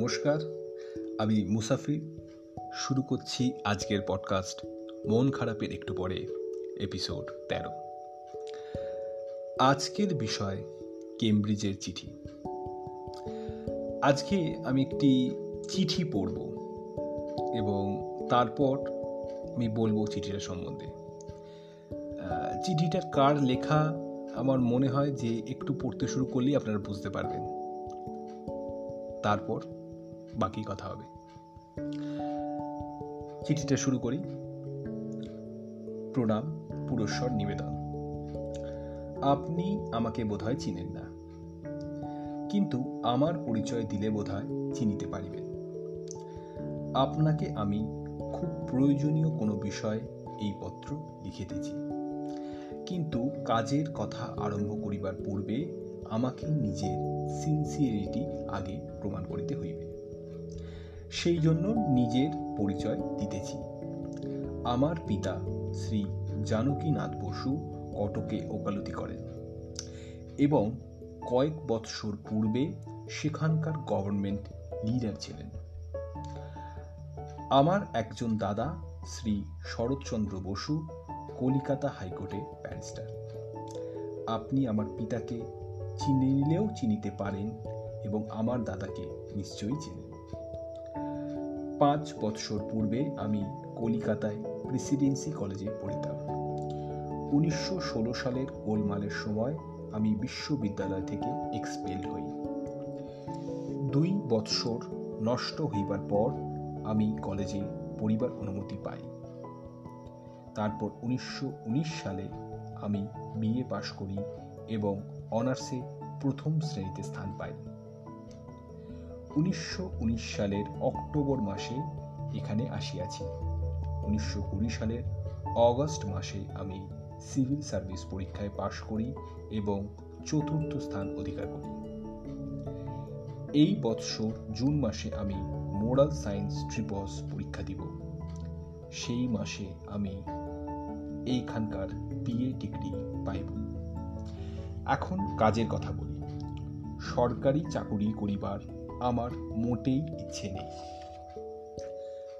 নমস্কার, আমি মুসাফির। শুরু করছি আজকের পডকাস্ট মন খারাপের একটু পরে এপিসোড তেরো। আজকের বিষয় কেমব্রিজের চিঠি। আজকে আমি একটি চিঠি পড়ব এবং তারপর আমি বলব চিঠিটা সম্বন্ধে। চিঠিটার কার লেখা আমার মনে হয় যে একটু পড়তে শুরু করলেই আপনারা বুঝতে পারবেন। তারপর বাকি কথা হবে। চিঠিটা শুরু করি। প্রণাম, পুরস্বর, নিবেদন। আপনি আমাকে বোধহয় চিনেন না। কিন্তু আমার পরিচয় দিলে বোধহয় চিনিতে পারিবেন। আপনাকে আমি খুব প্রয়োজনীয় কোনো বিষয় এই পত্র লিখিতেছি। কিন্তু কাজের কথা আরম্ভ করিবার পূর্বে আমাকে নিজের সিনসিয়ারিটি আগে প্রমাণ করিতে হইবে। সেই জন্য নিজের পরিচয় দিতেছি। আমার পিতা শ্রী জানকীনাথ বসু কটকে ওকালতি করেন এবং কয়েক বৎসর পূর্বে সেখানকার গভর্নমেন্ট লিডার ছিলেন। আমার একজন দাদা শ্রী শরৎচন্দ্র বসু, কলিকাতা হাইকোর্টে ব্যারিস্টার। আপনি আমার পিতাকে চিনিলেও চিনিতে পারেন এবং আমার দাদাকে নিশ্চয়ই চেনেন। পাঁচ বৎসর পূর্বে আমি কলিকাতায় প্রেসিডেন্সি কলেজে পড়িতাম। উনিশশো ষোলো সালের গোলমালের সময় আমি বিশ্ববিদ্যালয় থেকে এক্সপেল হই। দুই বৎসর নষ্ট হইবার পর আমি কলেজে পড়িবার অনুমতি পাই। তারপর উনিশশো উনিশ সালে আমি বিএ পাশ করি এবং অনার্সে প্রথম শ্রেণীতে স্থান পাই। উনিশশো উনিশ সালের অক্টোবর মাসে এখানে আসিয়াছি। উনিশশো কুড়ি সালের অগস্ট মাসে আমি সিভিল সার্ভিস পরীক্ষায় পাশ করি এবং চতুর্থ স্থান অধিকার করি। এই বৎসর জুন মাসে আমি মোরাল সায়েন্স ট্রিপস পরীক্ষা দিব। সেই মাসে আমি এইখানকার বিএ ডিগ্রি পাইব। এখন কাজের কথা বলি। সরকারি চাকুরি করিবার আমার মোটেই ইচ্ছে নেই।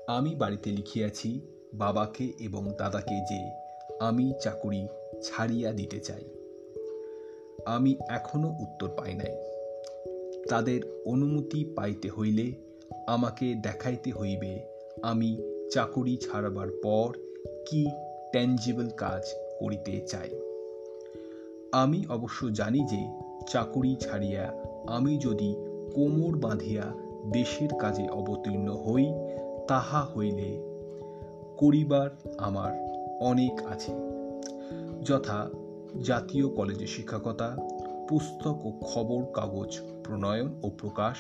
আমি বাড়িতে লিখিয়াছি, বাবাকে এবং দাদাকে যে আমি চাকুরি ছাড়িয়া দিতে চাই। আমি এখনও উত্তর পাই নাই। তাদের অনুমতি পাইতে হইলে আমাকে দেখাইতে হইবে, আমি চাকুরি ছাড়াবার পর কি ট্যাঞ্জিবল কাজ করিতে চাই। আমি অবশ্য জানি যে চাকুরি ছাড়িয়া আমি যদি কোমর বাঁধিয়া দেশের কাজে অবতীর্ণ হই, তাহা হইলে করিবার আমার অনেক আছে। যথা জাতীয় কলেজে শিক্ষকতা, পুস্তক ও খবর কাগজ প্রণয়ন ও প্রকাশ,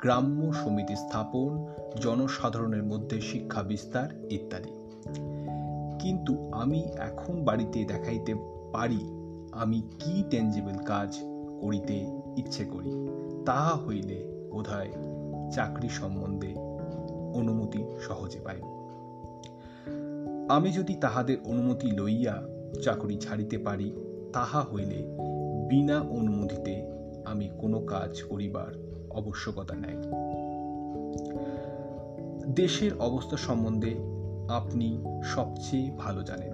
গ্রাম্য সমিতি স্থাপন, জনসাধারণের মধ্যে শিক্ষা বিস্তার ইত্যাদি। কিন্তু আমি এখন বাড়িতে দেখাইতে পারি, আমি কি টেঞ্জিবল কাজ করিতে ইচ্ছে করি? তাহা হইলে বোধহয় চাকরি সম্বন্ধে অনুমতি সহজে পাইব। আমি যদি তাহাদের অনুমতি লইয়া চাকরি ছাড়িতে পারি, তাহা হইলে বিনা অনুমতিতে আমি কোনো কাজ করিবার আবশ্যকতা নাই। দেশের অবস্থা সম্বন্ধে আপনি সবচেয়ে ভালো জানেন।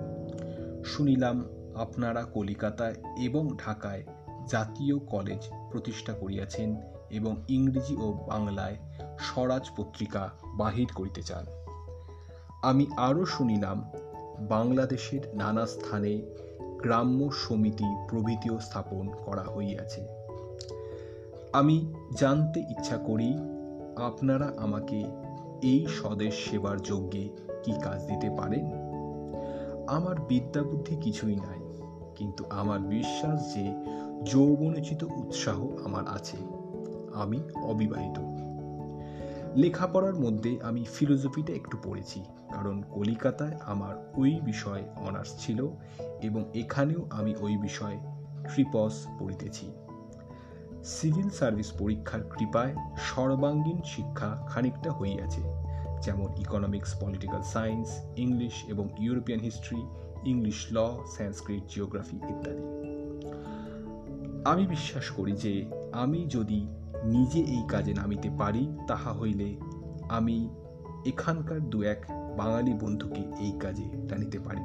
শুনিলাম আপনারা কলিকাতায় এবং ঢাকায় জাতীয় কলেজ প্রতিষ্ঠা করিয়াছেন এবং ইংরেজি ও বাংলায় স্বরাজ পত্রিকা বাহির করিতে চান। আমি আরও শুনিলাম, বাংলাদেশের নানা স্থানে গ্রাম্য সমিতি প্রভৃতিও স্থাপন করা হইয়াছে। আমি জানতে ইচ্ছা করি, আপনারা আমাকে এই স্বদেশ সেবার যোগ্যে কি কাজ দিতে পারেন? আমার বিদ্যা বুদ্ধি কিছুই নাই, কিন্তু আমার বিশ্বাস যে যৌবনোচিত উৎসাহ আমার আছে। আমি অবিবাহিত। লেখাপড়ার মধ্যে আমি ফিলোসফিটা একটু পড়েছি, কারণ কলিকাতায় আমার ওই বিষয়ে অনার্স ছিল এবং এখানেও আমি ওই বিষয়ে ট্রিপস পড়িতেছি। সিভিল সার্ভিস পরীক্ষার কৃপায় সর্বাঙ্গীন শিক্ষা খানিকটা হইয়াছে, যেমন ইকোনমিক্স, পলিটিক্যাল সায়েন্স, ইংলিশ এবং European history, English law, Sanskrit, geography ইত্যাদি। আমি বিশ্বাস করি যে আমি যদি নিজে এই কাজে নামিতে পারি, তাহা হইলে আমি এখানকার দু এক বাঙালি বন্ধুকে এই কাজে টানিতে পারি।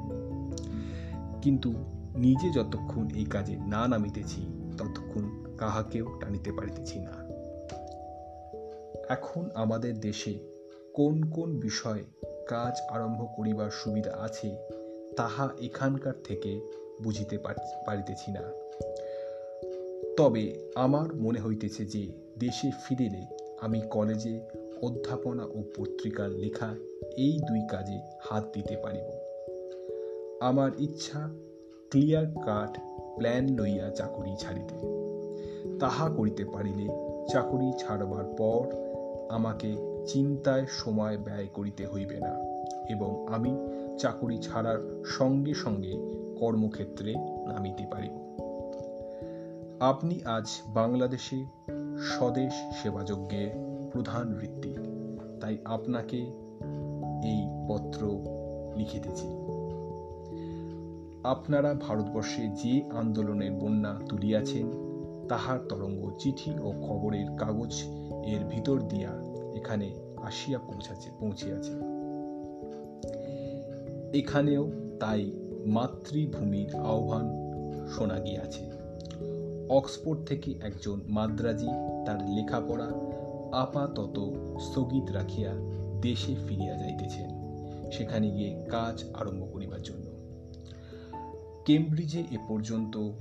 কিন্তু নিজে যতক্ষণ এই কাজে না নামিতেছি, ততক্ষণ কাহাকেও টানিতে পারিতেছি না। এখন আমাদের দেশে কোন কোন বিষয়ে কাজ আরম্ভ করিবার সুবিধা আছে, তাহা এখানকার থেকে বুঝিতে পারিতেছি না। তবে আমার মনে হইতেছে যে দেশে ফিরিলে আমি কলেজে অধ্যাপনা ও পত্রিকার লেখা এই দুই কাজে হাত দিতে পারিব। আমার ইচ্ছা ক্লিয়ার কাট প্ল্যান লইয়া চাকরি ছাড়িতে। তাহা করিতে পারিলে চাকরি ছাড়বার পর আমাকে চিন্তায় সময় ব্যয় করিতে হইবে না এবং আমি চাকরি ছাড়ার সঙ্গে সঙ্গে কর্মক্ষেত্রে নামিতে পারিব। আপনি আজ বাংলাদেশে স্বদেশ সেবাযজ্ঞের প্রধান ঋত্বিক তাই আপনাকে এই পত্র লিখিতেছি আপনারা ভারতবর্ষে যে আন্দোলনের বন্যা তুলিয়াছেন, তাহার তরঙ্গ চিঠি ও খবরের কাগজ এর ভিতর দিয়া এখানে আসিয়া পৌঁছাছে, পৌঁছিয়াছে। এখানেও তাই মাতৃভূমির আহ্বান শোনা গিয়াছে। অক্সফোর্ড থেকে একজন মাদ্রাজি তার লেখাপড়া আপাতত স্থগিত রাখিয়া দেশে ফিরিয়া যাইতেছেন। সেখানে গিয়ে কাজ আরম্ভ করিবার জন্য। কেমব্রিজে এ পর্যন্ত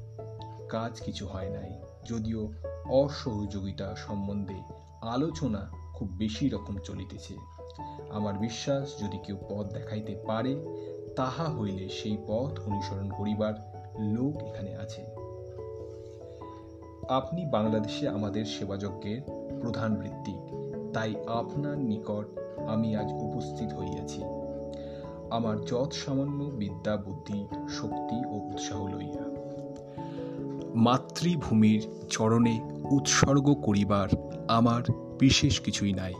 কাজ কিছু হয় নাই, যদিও অসহযোগিতা সম্বন্ধে আলোচনা খুব বেশি রকম চলিতেছে। আমার বিশ্বাস, যদি কেউ পথ দেখাইতে পারে, তাহা হইলে সেই পথ অনুসরণ করিবার লোক এখানে আছে। আপনি বাংলাদেশে আমাদের সেবাযজ্ঞের প্রধান বৃত্তি। তাই আপনার নিকট আমি আজ উপস্থিত হইয়াছি। আমার যৎ সামান্য বিদ্যা, বুদ্ধি, শক্তি ও উৎসাহ লইয়া। মাতৃভূমির চরণে উৎসর্গ করিবার আমার বিশেষ কিছুই নাই।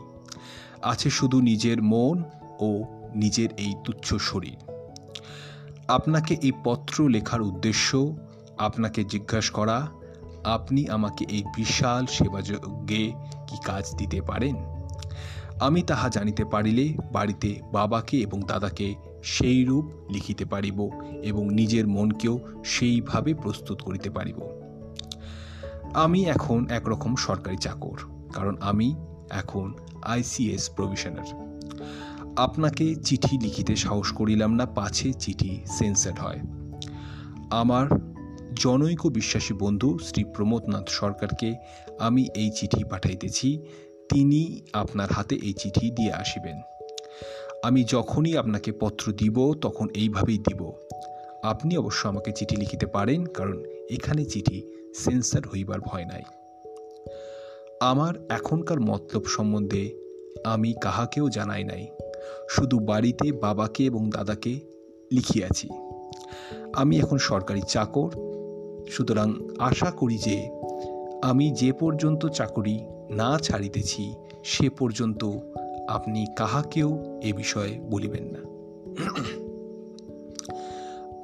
আছে শুধু নিজের মন ও নিজের এই তুচ্ছ শরীর। আপনাকে এই পত্র লেখার উদ্দেশ্য, আপনাকে জিজ্ঞাসা করা আপনি আমাকে এই বিশাল সেবাযজ্ঞে কি কাজ দিতে পারেন? আমি তাহা জানিতে পারিলে বাড়িতে বাবাকে এবং দাদাকে সেই রূপ লিখিতে পারিব এবং নিজের মনকেও সেইভাবে প্রস্তুত করিতে পারিব। আমি এখন একরকম সরকারি চাকর, কারণ আমি এখন আইসিএস প্রভিশনার। আপনাকে চিঠি লিখিতে সাহস করিলাম না, পাছে চিঠি সেন্সার হয়। আমার জনৈক বিশ্বাসী বন্ধু শ্রী প্রমোদনাথ সরকারকে আমি এই চিঠি পাঠাইতেছি। তিনি আপনার হাতে এই চিঠি দিয়ে আসিবেন। আমি যখনই আপনাকে পত্র দিব, তখন এইভাবেই দিব। আপনি অবশ্য আমাকে চিঠি লিখিতে পারেন, কারণ এখানে চিঠি সেন্সার হইবার ভয় নাই। আমার এখনকার মতলব সম্বন্ধে আমি কাহাকেও জানাই নাই, শুধু বাড়িতে বাবাকে এবং দাদাকে লিখিয়াছি। আমি এখন সরকারি চাকর সুতরাং আশা করি যে আমি যে পর্যন্ত চাকরি না ছাড়িতেছি, সে পর্যন্ত আপনি কাহাকেও এ বিষয়ে বলিবেন না।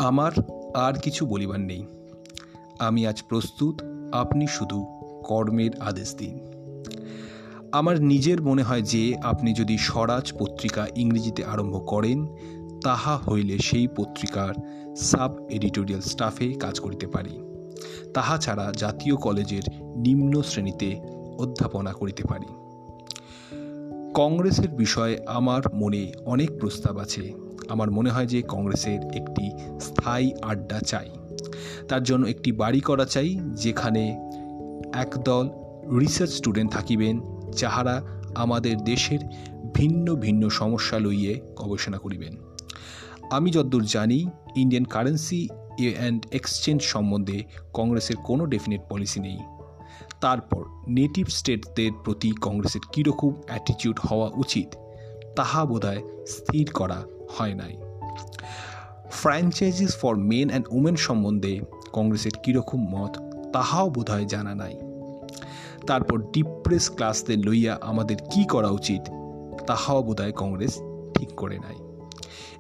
আমার আর কিছু বলিবার নেই। আমি আজ প্রস্তুত, আপনি শুধু কর্মের আদেশ দিন। আমার নিজের মনে হয় যে আপনি যদি স্বরাজ পত্রিকা ইংরেজিতে আরম্ভ করেন, তাহা হইলে সেই পত্রিকার সাব এডিটোরিয়াল স্টাফে কাজ করিতে পারি। তাহা ছাড়া জাতীয় কলেজের নিম্ন শ্রেণীতে অধ্যাপনা করিতে পারি। কংগ্রেসের বিষয়ে আমার মনে অনেক প্রস্তাব আছে। আমার মনে হয় যে কংগ্রেসের একটি স্থায়ী আড্ডা চাই। তার জন্য একটি বাড়ি করা চাই, যেখানে একদল রিসার্চ স্টুডেন্ট থাকিবেন, যাহারা আমাদের দেশের ভিন্ন ভিন্ন সমস্যা লইয়ে গবেষণা করিবেন। আমি যদ্দূর জানি, ইন্ডিয়ান কারেন্সি অ্যান্ড এক্সচেঞ্জ সম্বন্ধে কংগ্রেসের কোনো ডেফিনেট পলিসি নেই। তারপর, নেটিভ স্টেটদের প্রতি কংগ্রেসের কীরকম অ্যাটিটিউড হওয়া উচিত, তাহা বোধহয় স্থির করা হয় নাই। Franchises for men and women সম্বন্ধে কংগ্রেসের কীরকম মত, তাহাও বোধহয় জানা নাই। তারপর, ডিপ্রেস ক্লাসদের লইয়া আমাদের কি করা উচিত, তাহাও বোধহয় কংগ্রেস ঠিক করে নাই।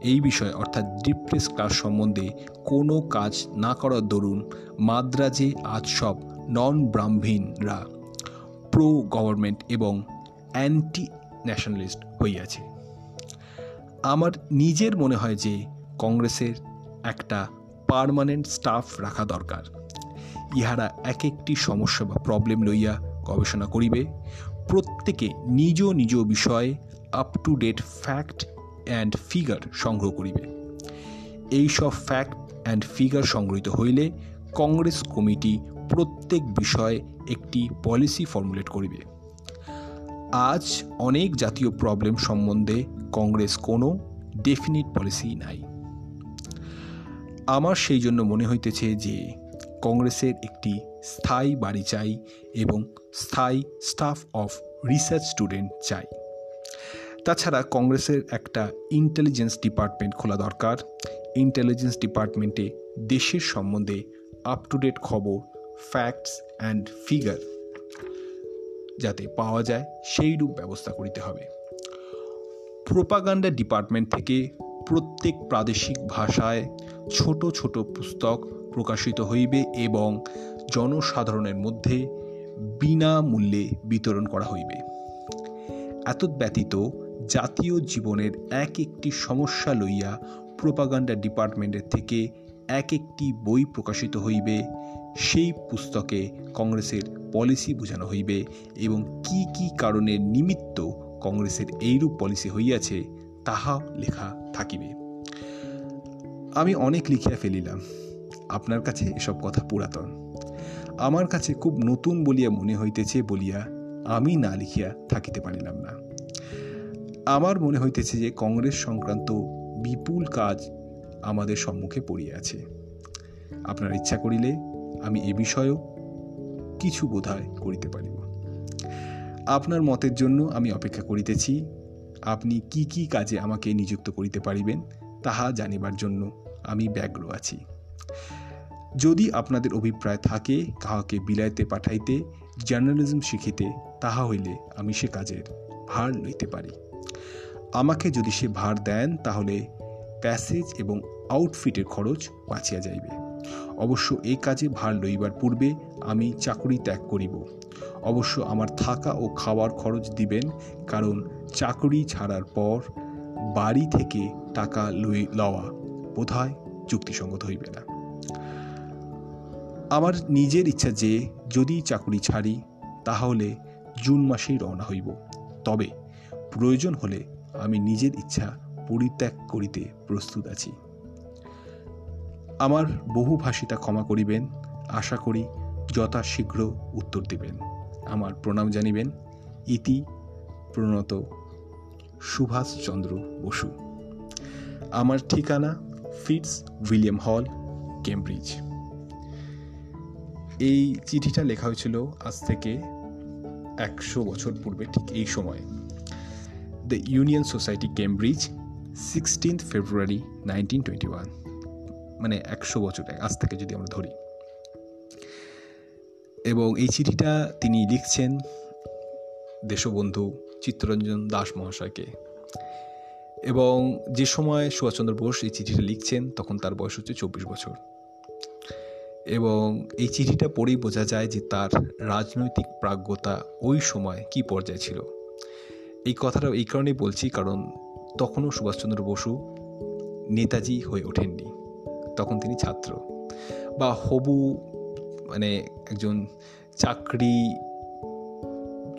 এই বিষয়ে, অর্থাৎ ডিপ্রেস ক্লাস সম্বন্ধে কোনো কাজ না করার দরুন মাদ্রাজে আজ সব নন ব্রাহ্মীণরা প্রো গভর্নমেন্ট এবং অ্যান্টি ন্যাশনালিস্ট হইয়াছে। আমার নিজের মনে হয় যে কংগ্রেসের একটা পার্মানেন্ট স্টাফ রাখা দরকার। ইহারা এক একটি সমস্যা বা প্রবলেম লইয়া গবেষণা করিবে। প্রত্যেকে নিজ নিজ বিষয়ে up to date fact and figure সংগ্রহ করিবে। এইসব ফ্যাক্ট অ্যান্ড ফিগার সংগৃহীত হইলে কংগ্রেস কমিটি প্রত্যেক বিষয়ে একটি পলিসি ফর্মুলেট করিবে। আজ অনেক জাতীয় প্রবলেম সম্বন্ধে কংগ্রেস কোনো ডেফিনিট পলিসি নাই। আমার সেই জন্য মনে হইতেছে যে কংগ্রেসের একটি স্থায়ী বাড়ি চাই এবং স্থায়ী স্টাফ অফ রিসার্চ স্টুডেন্ট চাই। তাছাড়া কংগ্রেসের একটা ইন্টেলিজেন্স ডিপার্টমেন্ট খোলা দরকার। ইন্টেলিজেন্স ডিপার্টমেন্টে দেশের সম্বন্ধে আপ টু ডেট খবর ফ্যাক্টস অ্যান্ড ফিগার যাতে পাওয়া যায় সেই রূপ ব্যবস্থা করিতে হবে। প্রোপাগান্ডা ডিপার্টমেন্ট থেকে প্রত্যেক প্রাদেশিক ভাষায় ছোট ছোট পুস্তক প্রকাশিত হইবে এবং জনসাধারণের মধ্যে বিনামূল্যে বিতরণ করা হইবে। এত ব্যতীত জাতীয় জীবনের এক একটি সমস্যা লইয়া প্রোপাগান্ডা ডিপার্টমেন্টের থেকে এক একটি বই প্রকাশিত হইবে। সেই পুস্তকে কংগ্রেসের পলিসি বোঝানো হইবে এবং কি কি কারণের নিমিত্ত কংগ্রেসের এইরূপ পলিসি হইয়াছে তাহা লেখা থাকিবে। আমি অনেক লিখিয়া ফেলিলাম। আপনার কাছে এসব কথা পুরাতন। আমার কাছে খুব নতুন বলিয়া মনে হইতেছে বলিয়া আমি না লিখিয়া থাকিতে পারিলাম না। আমার মনে হইতেছে যে কংগ্রেস সংক্রান্ত বিপুল কাজ আমাদের সম্মুখে পড়িয়াছে আপনার ইচ্ছা করিলে আমি এ বিষয়েও কিছু বোধহয় করিতে পারিব। আপনার মতের জন্য আমি অপেক্ষা করিতেছি, আপনি কি কি কাজে আমাকে নিযুক্ত করিতে পারিবেন তাহা জানিবার জন্য আমি ব্যগ্র আছি। যদি আপনাদের অভিপ্রায় থাকে, কাহাকে বিলাইতে পাঠাইতে, জার্নালিজম শিখিতে, তাহা হইলে আমি সে কাজের ভার লইতে পারি। আমাকে যদি সে ভার দেন, তাহলে প্যাসেজ এবং আউটফিটের খরচ বাঁচিয়া যাইবে। অবশ্য এই কাজে ভার লইবার পূর্বে আমি চাকরি ত্যাগ করিব। অবশ্য আমার থাকা ও খাওয়ার খরচ দিবেন, কারণ চাকরি ছাড়ার পর বাড়ি থেকে টাকা লই লওয়া বোধহয় যুক্তিসঙ্গত হইবে না। আমার নিজের ইচ্ছা যে যদি চাকরি ছাড়ি, তাহলে জুন মাসেই রওনা হইব। তবে প্রয়োজন হলে আমি নিজের ইচ্ছা পরিত্যাগ করিতে প্রস্তুত আছি। আমার বহু ভাষিতা ক্ষমা করিবেন, আশা করি যথাশীঘ্র উত্তর দিবেন। আমার প্রণাম জানিবেন, ইতি প্রণত সুভাষচন্দ্র বসু। আমার ঠিকানা ফিটস উইলিয়াম হল, কেমব্রিজ। এই চিঠিটা লেখা হয়েছিল আজ থেকে একশো বছর পূর্বে ঠিক এই সময়। The union society Cambridge sixteenth February nineteen twenty one মানে একশো বছর আজ থেকে যদি আমরা ধরি। এবং এই চিঠিটা তিনি লিখছেন দেশবন্ধু চিত্তরঞ্জন দাস মহাশয়কে। এবং যে সময় সুভাষচন্দ্র বোস এই চিঠিটা লিখছেন, তখন তার বয়স হচ্ছে চব্বিশ বছর। এবং এই চিঠিটা পড়েই বোঝা যায় যে তার রাজনৈতিক প্রাজ্ঞতা ওই সময় কি পর্যায়ে ছিল। এই কথাটা এই কারণেই বলছি, কারণ তখনও সুভাষচন্দ্র বসু নেতাজি হয়ে ওঠেননি। তখন তিনি ছাত্র। বা হবু মানে একজন চাকরি,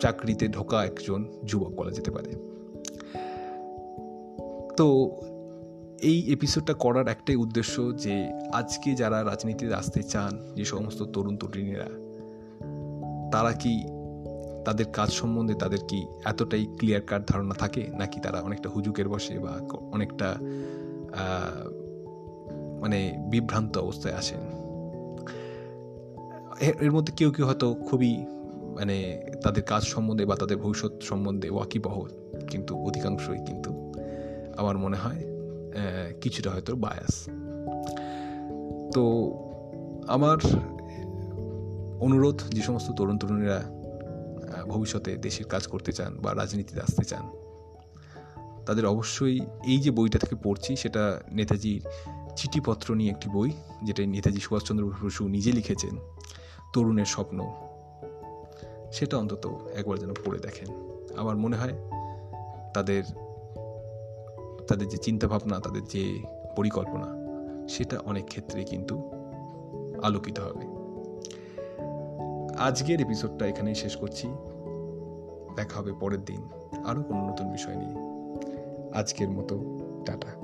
চাকরিতে ঢোকা একজন যুবক বলা যেতে পারে। তো এই এপিসোডটা করার একটাই উদ্দেশ্য যে, আজকে যারা রাজনীতিতে আসতে চান, যে সমস্ত তরুণ তরুণীরা তারা কি তাদের কাজ সম্বন্ধে তাদের কি এতটাই ক্লিয়ার কাট ধারণা থাকে? নাকি তারা অনেকটা হুজুকের বসে বা অনেকটা মানে বিভ্রান্ত অবস্থায় আসেন? এর মধ্যে কেউ কেউ হয়তো খুবই মানে তাদের কাজ সম্বন্ধে বা তাদের ভবিষ্যৎ সম্বন্ধে ওয়াকিবহল কিন্তু অধিকাংশই কিন্তু আমার মনে হয় কিছুটা হয়তো বায়াস তো আমার অনুরোধ যে সমস্ত তরুণ তরুণীরা ভবিষ্যতে দেশের কাজ করতে চান বা রাজনীতিতে আসতে চান। তাদের অবশ্যই এই যে বইটা থেকে পড়ছি, সেটা নেতাজির চিঠিপত্র নিয়ে একটি বই যেটা নেতাজি সুভাষচন্দ্র বসু নিজে লিখেছেন, তরুণের স্বপ্ন। সেটা অন্তত একবার যেন পড়ে দেখেন। আমার মনে হয় তাদের তাদের যে চিন্তাভাবনা, তাদের যে পরিকল্পনা, সেটা অনেক ক্ষেত্রে কিন্তু আলোকিত হবে। আজকের এপিসোডটা এখানেই শেষ করছি। দেখা হবে পরের দিন আরও কোনো নতুন বিষয় নিয়ে। আজকের মতো, টাটা।